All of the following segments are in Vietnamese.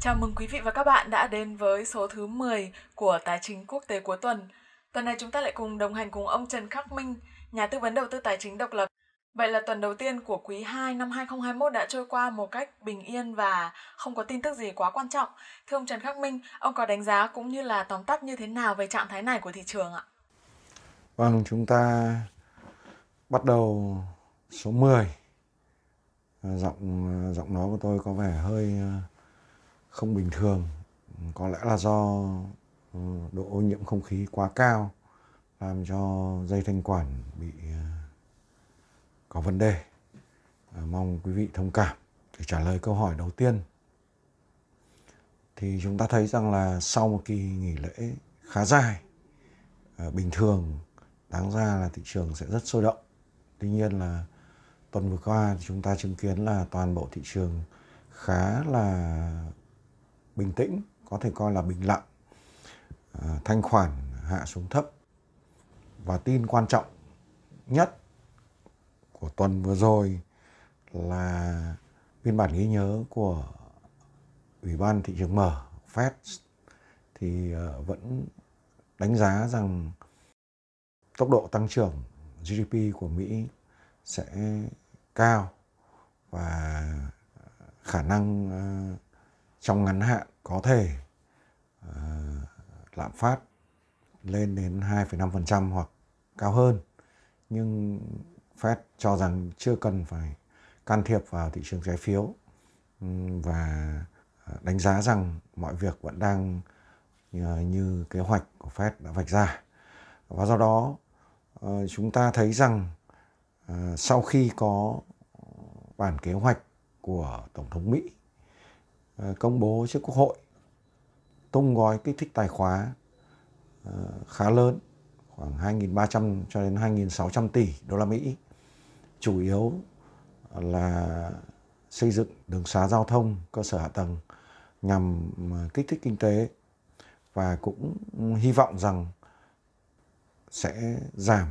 Chào mừng quý vị và các bạn đã đến với số thứ 10 của Tài chính quốc tế cuối tuần. Tuần này chúng ta lại cùng đồng hành cùng ông Trần Khắc Minh, nhà tư vấn đầu tư tài chính độc lập. Vậy là tuần đầu tiên của quý 2 năm 2021 đã trôi qua một cách bình yên và không có tin tức gì quá quan trọng. Thưa ông Trần Khắc Minh, ông có đánh giá cũng như là tóm tắt như thế nào về trạng thái này của thị trường ạ? Vâng, chúng ta bắt đầu số 10. Ờ, giọng ờ, giọng nói của tôi có vẻ hơi ờ, không bình thường. Có lẽ là do độ ô nhiễm không khí quá cao, làm cho dây thanh quản bị có vấn đề. Mong quý vị thông cảm để trả lời câu hỏi đầu tiên. Thì chúng ta thấy rằng là sau một kỳ nghỉ lễ khá dài bình thường, đáng ra là thị trường sẽ rất sôi động. Tuy nhiên là tuần vừa qua thì chúng ta chứng kiến là toàn bộ thị trường khá là bình tĩnh có thể coi là bình lặng. À, thanh khoản hạ xuống thấp. Và tin quan trọng nhất của tuần vừa rồi là biên bản ghi nhớ của ủy ban thị trường mở Fed thì ờ, vẫn đánh giá rằng tốc độ tăng trưởng GDP của Mỹ sẽ cao và khả năng ờ, trong ngắn hạn có thể ờ, lạm phát lên đến 2,5% hoặc cao hơn. Nhưng Fed cho rằng chưa cần phải can thiệp vào thị trường trái phiếu và ờ, đánh giá rằng mọi việc vẫn đang như kế hoạch của Fed đã vạch ra. Và do đó chúng ta thấy rằng Ờ, sau khi có bản kế hoạch của tổng thống Mỹ ờ, công bố trước quốc hội, tung gói kích thích tài khoá ờ, khá lớn, khoảng 2.300 cho đến 2.600 tỷ đô la Mỹ. Chủ yếu là xây dựng đường xá giao thông, cơ sở hạ tầng nhằm kích thích kinh tế và cũng hy vọng rằng sẽ giảm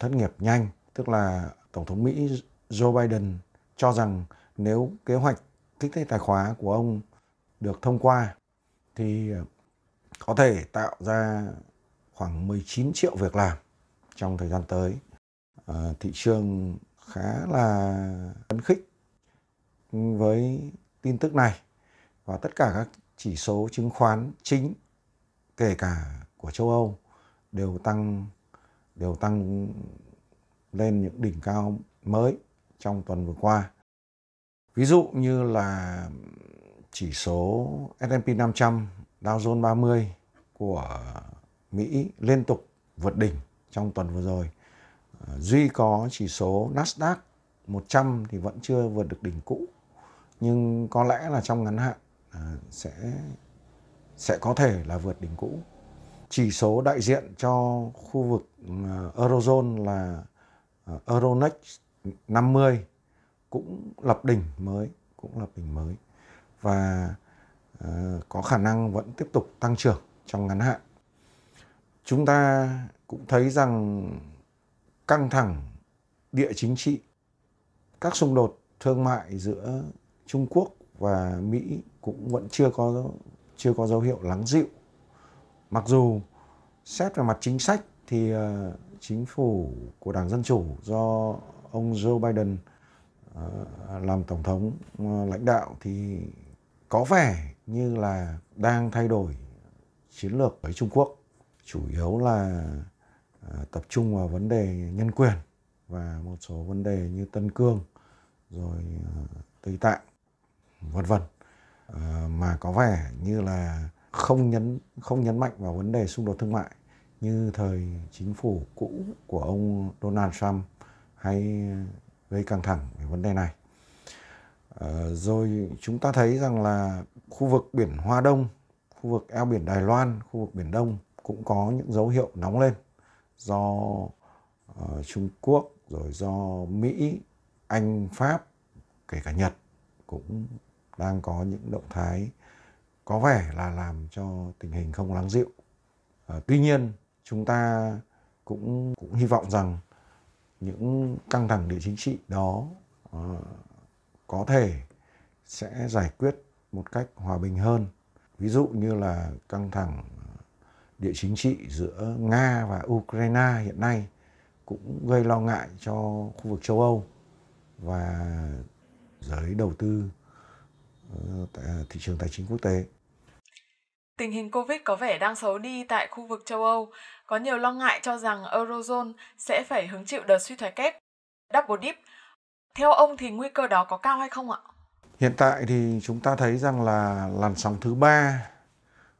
thất nghiệp nhanh tức là tổng thống Mỹ Joe Biden cho rằng nếu kế hoạch kích thích tài khoá của ông được thông qua thì ờ, có thể tạo ra khoảng 19 triệu việc làm trong thời gian tới. À, thị trường khá là phấn khích với tin tức này và tất cả các chỉ số chứng khoán chính kể cả của châu Âu đều tăng đều tăng lên những đỉnh cao mới trong tuần vừa qua. Ví dụ như là chỉ số S&P 500, Dow Jones 30 của Mỹ liên tục vượt đỉnh trong tuần vừa rồi. À, Duy có chỉ số Nasdaq 100 thì vẫn chưa vượt được đỉnh cũ. Nhưng có lẽ là trong ngắn hạn à, sẽ sẽ có thể là vượt đỉnh cũ. Chỉ số đại diện cho khu vực à, Eurozone là Ờ, Euronext 50 cũng lập đỉnh mới, cũng lập đỉnh mới và ờ, có khả năng vẫn tiếp tục tăng trưởng trong ngắn hạn chúng ta cũng thấy rằng căng thẳng địa chính trị, các xung đột thương mại giữa Trung Quốc và Mỹ cũng vẫn chưa có chưa có dấu hiệu lắng dịu. Mặc dù xét về mặt chính sách thì ờ, chính phủ của Đảng Dân Chủ do ông Joe Biden ờ, làm tổng thống ờ, lãnh đạo thì có vẻ như là đang thay đổi chiến lược với Trung Quốc. Chủ yếu là ờ, tập trung vào vấn đề nhân quyền và một số vấn đề như Tân Cương rồi Tây Tạng, vân vân. Mà có vẻ như là không nhấn không nhấn mạnh vào vấn đề xung đột thương mại như thời chính phủ cũ của ông Donald Trump hay gây căng thẳng về vấn đề này. Ờ, rồi chúng ta thấy rằng là khu vực biển Hoa Đông, khu vực eo biển Đài Loan, khu vực biển Đông cũng có những dấu hiệu nóng lên do uh, Trung Quốc rồi do Mỹ, Anh, Pháp, kể cả Nhật cũng đang có những động thái có vẻ là làm cho tình hình không lắng dịu. À, tuy nhiên chúng ta cũng cũng hy vọng rằng những căng thẳng địa chính trị đó uh, có thể sẽ giải quyết một cách hòa bình hơn. Ví dụ như là căng thẳng địa chính trị giữa nga và ukraine hiện nay cũng gây lo ngại cho khu vực châu âu và giới đầu tư uh, thị trường tài chính quốc tế. Tình hình Covid có vẻ đang xấu đi tại khu vực châu Âu. Có nhiều lo ngại cho rằng Eurozone sẽ phải hứng chịu đợt suy thoái kép, double dip. Theo ông thì nguy cơ đó có cao hay không ạ? Hiện tại thì chúng ta thấy rằng là làn sóng thứ ba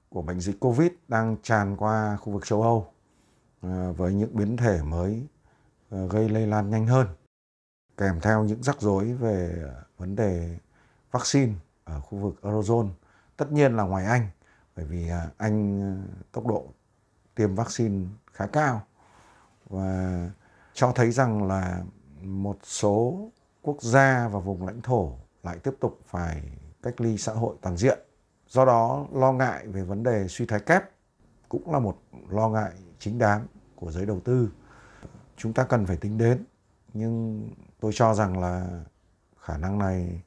của bệnh dịch Covid đang tràn qua khu vực châu Âu ờ, với những biến thể mới ờ, gây lây lan nhanh hơn kèm theo những rắc rối về vấn đề vaccine ở khu vực Eurozone. Tất nhiên là ngoài Anh bởi vì à, anh à, tốc độ tiêm vaccine khá cao và cho thấy rằng là một số quốc gia và vùng lãnh thổ lại tiếp tục phải cách ly xã hội toàn diện. Do đó, lo ngại về vấn đề suy thoái kép cũng là một lo ngại chính đáng của giới đầu tư. Chúng ta cần phải tính đến, nhưng tôi cho rằng là khả năng này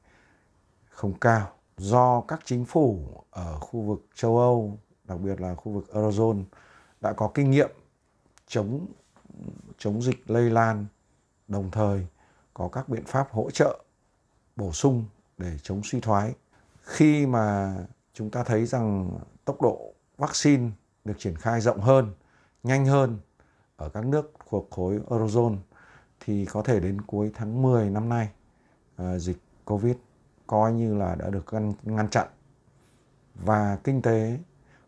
không cao do các chính phủ ở khu vực châu Âu, đặc biệt là khu vực Eurozone đã có kinh nghiệm chống chống dịch lây lan, đồng thời có các biện pháp hỗ trợ bổ sung để chống suy thoái. Khi mà chúng ta thấy rằng tốc độ vaccine được triển khai rộng hơn, nhanh hơn ở các nước thuộc khối Eurozone thì có thể đến cuối tháng 10 năm nay ờ, dịch Covid coi như là đã được ngăn, ngăn chặn và kinh tế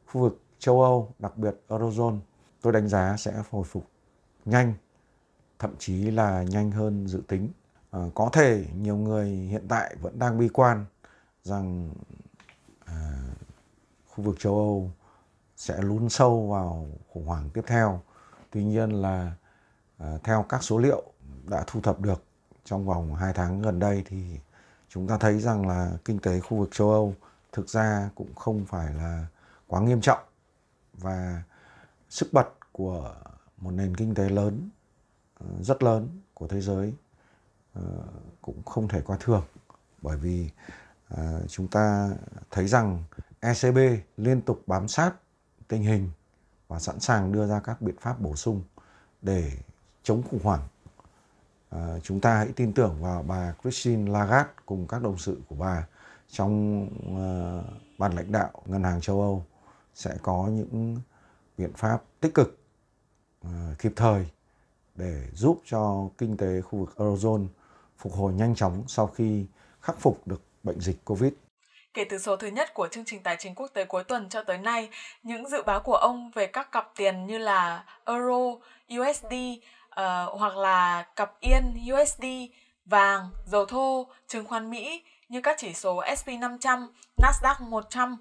khu vực châu Âu, đặc biệt Eurozone, tôi đánh giá sẽ hồi phục nhanh, thậm chí là nhanh hơn dự tính. À, có thể nhiều người hiện tại vẫn đang bi quan rằng à, khu vực châu Âu sẽ lún sâu vào khủng hoảng tiếp theo. Tuy nhiên là à, theo các số liệu đã thu thập được trong vòng 2 tháng gần đây thì chúng ta thấy rằng là kinh tế khu vực châu Âu thực ra cũng không phải là quá nghiêm trọng và sức bật của một nền kinh tế lớn ờ, rất lớn của thế giới ờ, cũng không thể qua thường. Bởi vì ờ, chúng ta thấy rằng ECB liên tục bám sát tình hình và sẵn sàng đưa ra các biện pháp bổ sung để chống khủng hoảng à, chúng ta hãy tin tưởng vào bà Christine Lagarde cùng các đồng sự của bà trong ờ, ban lãnh đạo ngân hàng châu Âu sẽ có những biện pháp tích cực ờ, kịp thời để giúp cho kinh tế khu vực Eurozone phục hồi nhanh chóng sau khi khắc phục được bệnh dịch Covid. Kể từ số thứ nhất của chương trình tài chính quốc tế cuối tuần cho tới nay, những dự báo của ông về các cặp tiền như là Euro, USD uh, hoặc là cặp yên USD, vàng, dầu thô, chứng khoán Mỹ như các chỉ số SP500, Nasdaq 100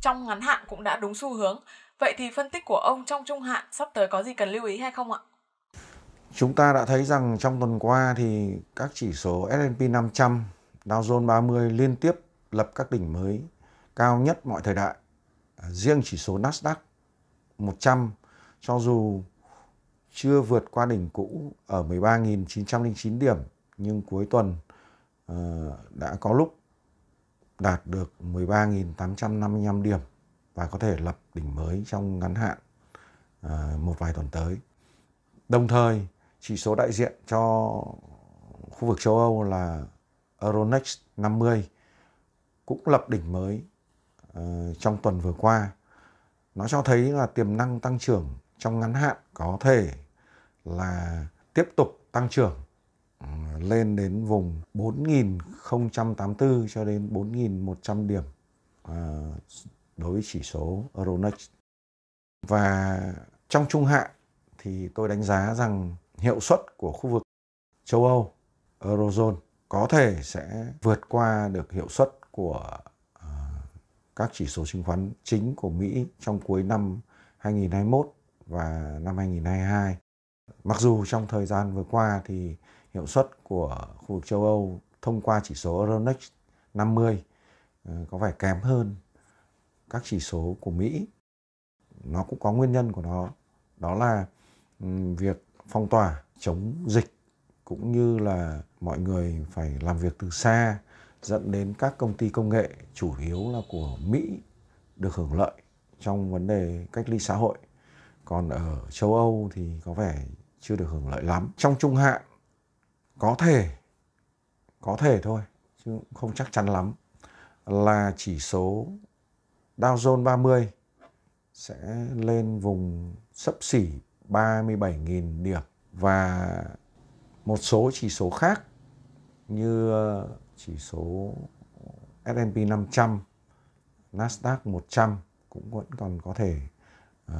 trong ngắn hạn cũng đã đúng xu hướng. Vậy thì phân tích của ông trong trung hạn sắp tới có gì cần lưu ý hay không ạ? Chúng ta đã thấy rằng trong tuần qua thì các chỉ số S&P 500, Dow Jones 30 liên tiếp lập các đỉnh mới cao nhất mọi thời đại. Riêng chỉ số Nasdaq 100 cho dù chưa vượt qua đỉnh cũ ở 13.909 điểm nhưng cuối tuần uh, đã có lúc đạt được 13.855 điểm và có thể lập đỉnh mới trong ngắn hạn uh, một vài tuần tới. Đồng thời, chỉ số đại diện cho khu vực châu Âu là Euronext 50 cũng lập đỉnh mới uh, trong tuần vừa qua. Nó cho thấy là tiềm năng tăng trưởng trong ngắn hạn có thể là tiếp tục tăng trưởng ừ, lên đến vùng 4.084 cho đến 4.100 điểm ờ, đối với chỉ số Euronext. Và trong trung hạn thì tôi đánh giá rằng hiệu suất của khu vực châu Âu, Eurozone có thể sẽ vượt qua được hiệu suất của ờ, các chỉ số chứng khoán chính của Mỹ trong cuối năm 2021 và năm 2022. Mặc dù trong thời gian vừa qua thì hiệu suất của khu vực châu Âu thông qua chỉ số Euronext 50 ờ, có vẻ kém hơn các chỉ số của Mỹ. Nó cũng có nguyên nhân của nó, đó là việc phong tỏa chống dịch cũng như là mọi người phải làm việc từ xa dẫn đến các công ty công nghệ chủ yếu là của Mỹ được hưởng lợi trong vấn đề cách ly xã hội. Còn ở châu Âu thì có vẻ chưa được hưởng lợi lắm. Trong trung hạn có thể có thể thôi chứ không chắc chắn lắm là chỉ số Dow Jones 30 sẽ lên vùng sấp xỉ 37.000 điểm và một số chỉ số khác như ờ, chỉ số S&P 500, Nasdaq 100 cũng vẫn còn có thể uh,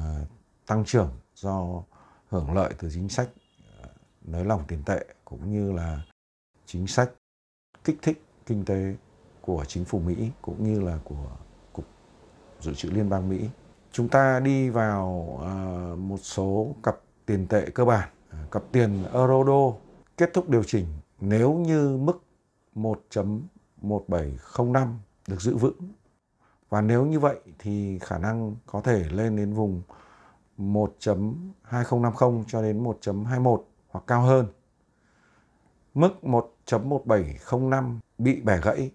tăng trưởng do hưởng lợi từ chính sách ờ, nới lỏng tiền tệ cũng như là chính sách kích thích kinh tế của chính phủ Mỹ cũng như là của cục dự trữ liên bang Mỹ. Chúng ta đi vào ờ, một số cặp tiền tệ cơ bản, ờ, cặp tiền euro đô kết thúc điều chỉnh nếu như mức 1.1705 được giữ vững và nếu như vậy thì khả năng có thể lên đến vùng 1.2050 cho đến 1.21 hoặc cao hơn. Mức 1.1705 bị bẻ gãy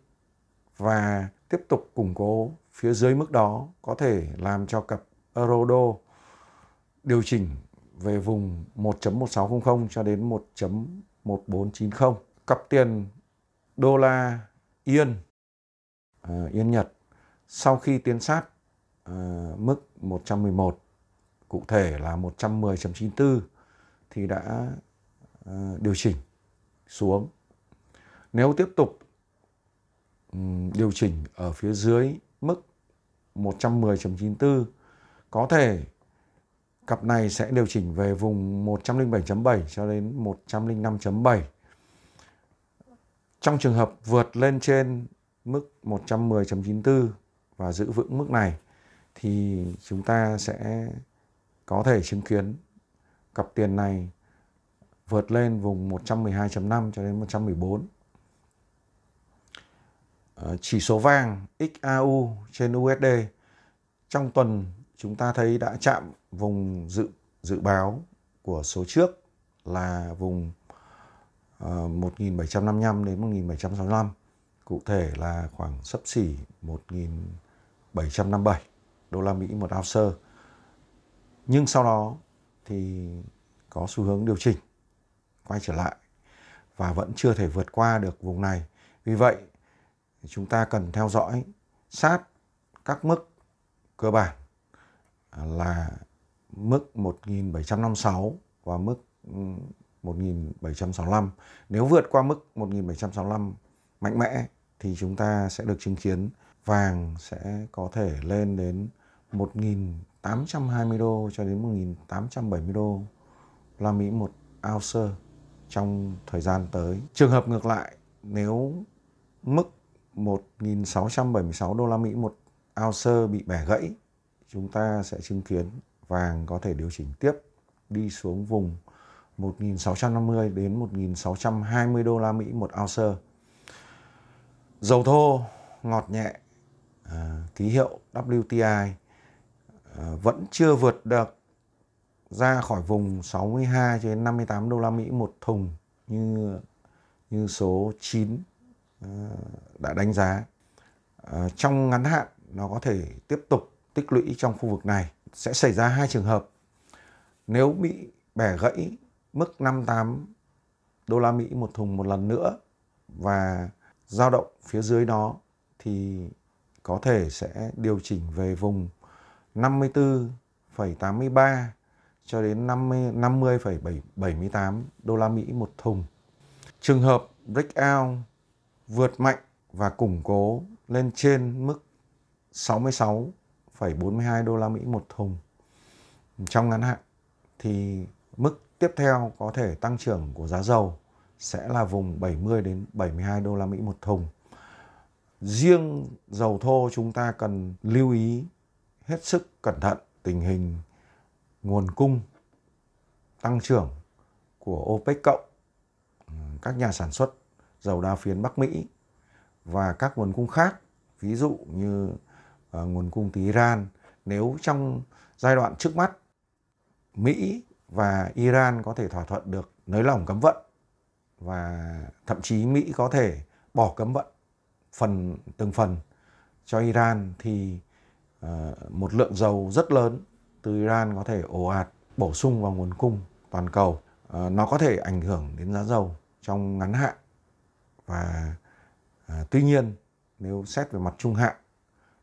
và tiếp tục củng cố phía dưới mức đó có thể làm cho cặp euro đô điều chỉnh về vùng 1.1600 cho đến 1.1490. Cặp tiền đô la yên uh, yên Nhật sau khi tiến sát uh, mức 111 cụ thể là 110.94 thì đã ờ, điều chỉnh xuống. Nếu tiếp tục điều chỉnh ở phía dưới mức 110.94 có thể cặp này sẽ điều chỉnh về vùng 107.7 cho đến 105.7 trong trường hợp vượt lên trên mức 110.94 và giữ vững mức này thì chúng ta sẽ có thể chứng kiến cặp tiền này vượt lên vùng 112.5 cho đến 114. Ờ, chỉ số vàng XAU trên USD trong tuần chúng ta thấy đã chạm vùng dự dự báo của số trước là vùng ờ, 1755 đến 1765 cụ thể là khoảng sấp xỉ 1757 đô la Mỹ một ounce nhưng sau đó thì có xu hướng điều chỉnh, quay trở lại và vẫn chưa thể vượt qua được vùng này vì vậy, chúng ta cần theo dõi sát các mức cơ bản là mức 1756 và mức ừ, 1765. Nếu vượt qua mức 1765 mạnh mẽ thì chúng ta sẽ được chứng kiến vàng sẽ có thể lên đến 820 đô cho đến 1870 đô la Mỹ một ounce trong thời gian tới. Trường hợp ngược lại, nếu mức 1.676 đô la Mỹ một ounce bị bẻ gãy, chúng ta sẽ chứng kiến vàng có thể điều chỉnh tiếp đi xuống vùng 1.650 đến 1.620 đô la Mỹ một ounce. Dầu thô ngọt nhẹ à, ký hiệu WTI Ờ, vẫn chưa vượt được ra khỏi vùng 62 đến 58 đô la Mỹ một thùng như như số 9 ờ, đã đánh giá. Ờ, trong ngắn hạn, nó có thể tiếp tục tích lũy trong khu vực này sẽ xảy ra hai trường hợp. Nếu bị bẻ gãy mức 58 đô la Mỹ một thùng một lần nữa và dao động phía dưới đó, thì có thể sẽ điều chỉnh về vùng 54,83 cho đến 50 50,78 đô la Mỹ một thùng. Trường hợp breakout vượt mạnh và củng cố lên trên mức 66,42 đô la Mỹ một thùng trong ngắn hạn thì mức tiếp theo có thể tăng trưởng của giá dầu sẽ là vùng 70 đến 72 đô la Mỹ một thùng. Riêng dầu thô chúng ta cần lưu ý hết sức cẩn thận tình hình nguồn cung tăng trưởng của OPEC cộng, các nhà sản xuất dầu đa phiến Bắc Mỹ và các nguồn cung khác, ví dụ như uh, nguồn cung từ Iran. Nếu trong giai đoạn trước mắt Mỹ và Iran có thể thỏa thuận được nới lỏng cấm vận và thậm chí Mỹ có thể bỏ cấm vận phần từng phần cho Iran thì Ờ, một lượng dầu rất lớn từ Iran có thể ồ ạt, bổ sung vào nguồn cung toàn cầu. Ờ, nó có thể ảnh hưởng đến giá dầu trong ngắn hạn và ờ, tuy nhiên, nếu xét về mặt trung hạn,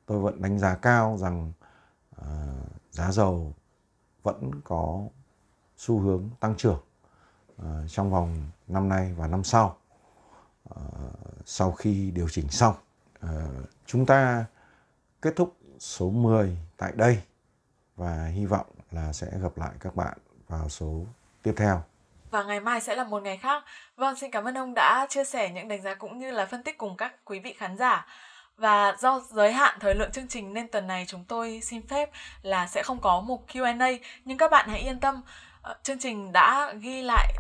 tôi vẫn đánh giá cao rằng giá dầu vẫn có xu hướng tăng trưởng trong vòng năm nay và năm sau sau khi điều chỉnh xong. Chúng ta kết thúc số 10 tại đây và hy vọng là sẽ gặp lại các bạn vào số tiếp theo. Và ngày mai sẽ là một ngày khác. Vâng, xin cảm ơn ông đã chia sẻ những đánh giá cũng như là phân tích cùng các quý vị khán giả. Và do giới hạn thời lượng chương trình nên tuần này chúng tôi xin phép là sẽ không có một Q&A nhưng các bạn hãy yên tâm, ờ, chương trình đã ghi lại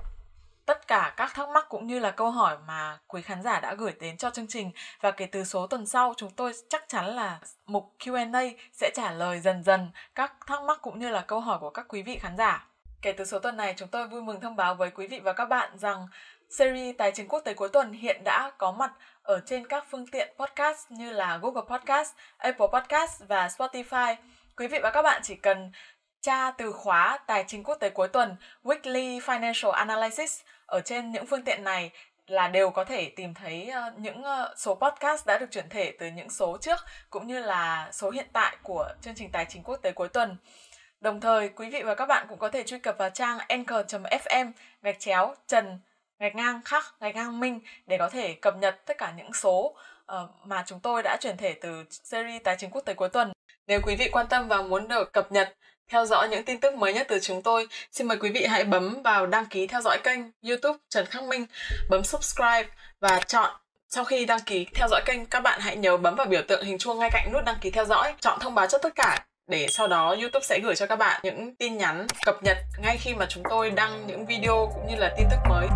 tất cả các thắc mắc cũng như là câu hỏi mà quý khán giả đã gửi đến cho chương trình và kể từ số tuần sau chúng tôi chắc chắn là mục Q&A sẽ trả lời dần dần các thắc mắc cũng như là câu hỏi của các quý vị khán giả. Kể từ số tuần này chúng tôi vui mừng thông báo với quý vị và các bạn rằng series Tài chính quốc tế cuối tuần hiện đã có mặt ở trên các phương tiện podcast như là Google Podcast, Apple Podcast và Spotify. Quý vị và các bạn chỉ cần tra từ khóa tài chính quốc tế cuối tuần Weekly Financial Analysis ở trên những phương tiện này là đều có thể tìm thấy ờ, những ờ, số podcast đã được chuyển thể từ những số trước cũng như là số hiện tại của chương trình tài chính quốc tế cuối tuần. Đồng thời, quý vị và các bạn cũng có thể truy cập vào trang anchor.fm gạch chéo trần gạch ngang khắc gạch ngang minh để có thể cập nhật tất cả những số ờ, mà chúng tôi đã chuyển thể từ series tài chính quốc tế cuối tuần. Nếu quý vị quan tâm và muốn được cập nhật theo dõi những tin tức mới nhất từ chúng tôi, xin mời quý vị hãy bấm vào đăng ký theo dõi kênh YouTube Trần Khắc Minh, bấm subscribe và chọn sau khi đăng ký theo dõi kênh, các bạn hãy nhớ bấm vào biểu tượng hình chuông ngay cạnh nút đăng ký theo dõi, chọn thông báo cho tất cả để sau đó YouTube sẽ gửi cho các bạn những tin nhắn cập nhật ngay khi mà chúng tôi đăng những video cũng như là tin tức mới.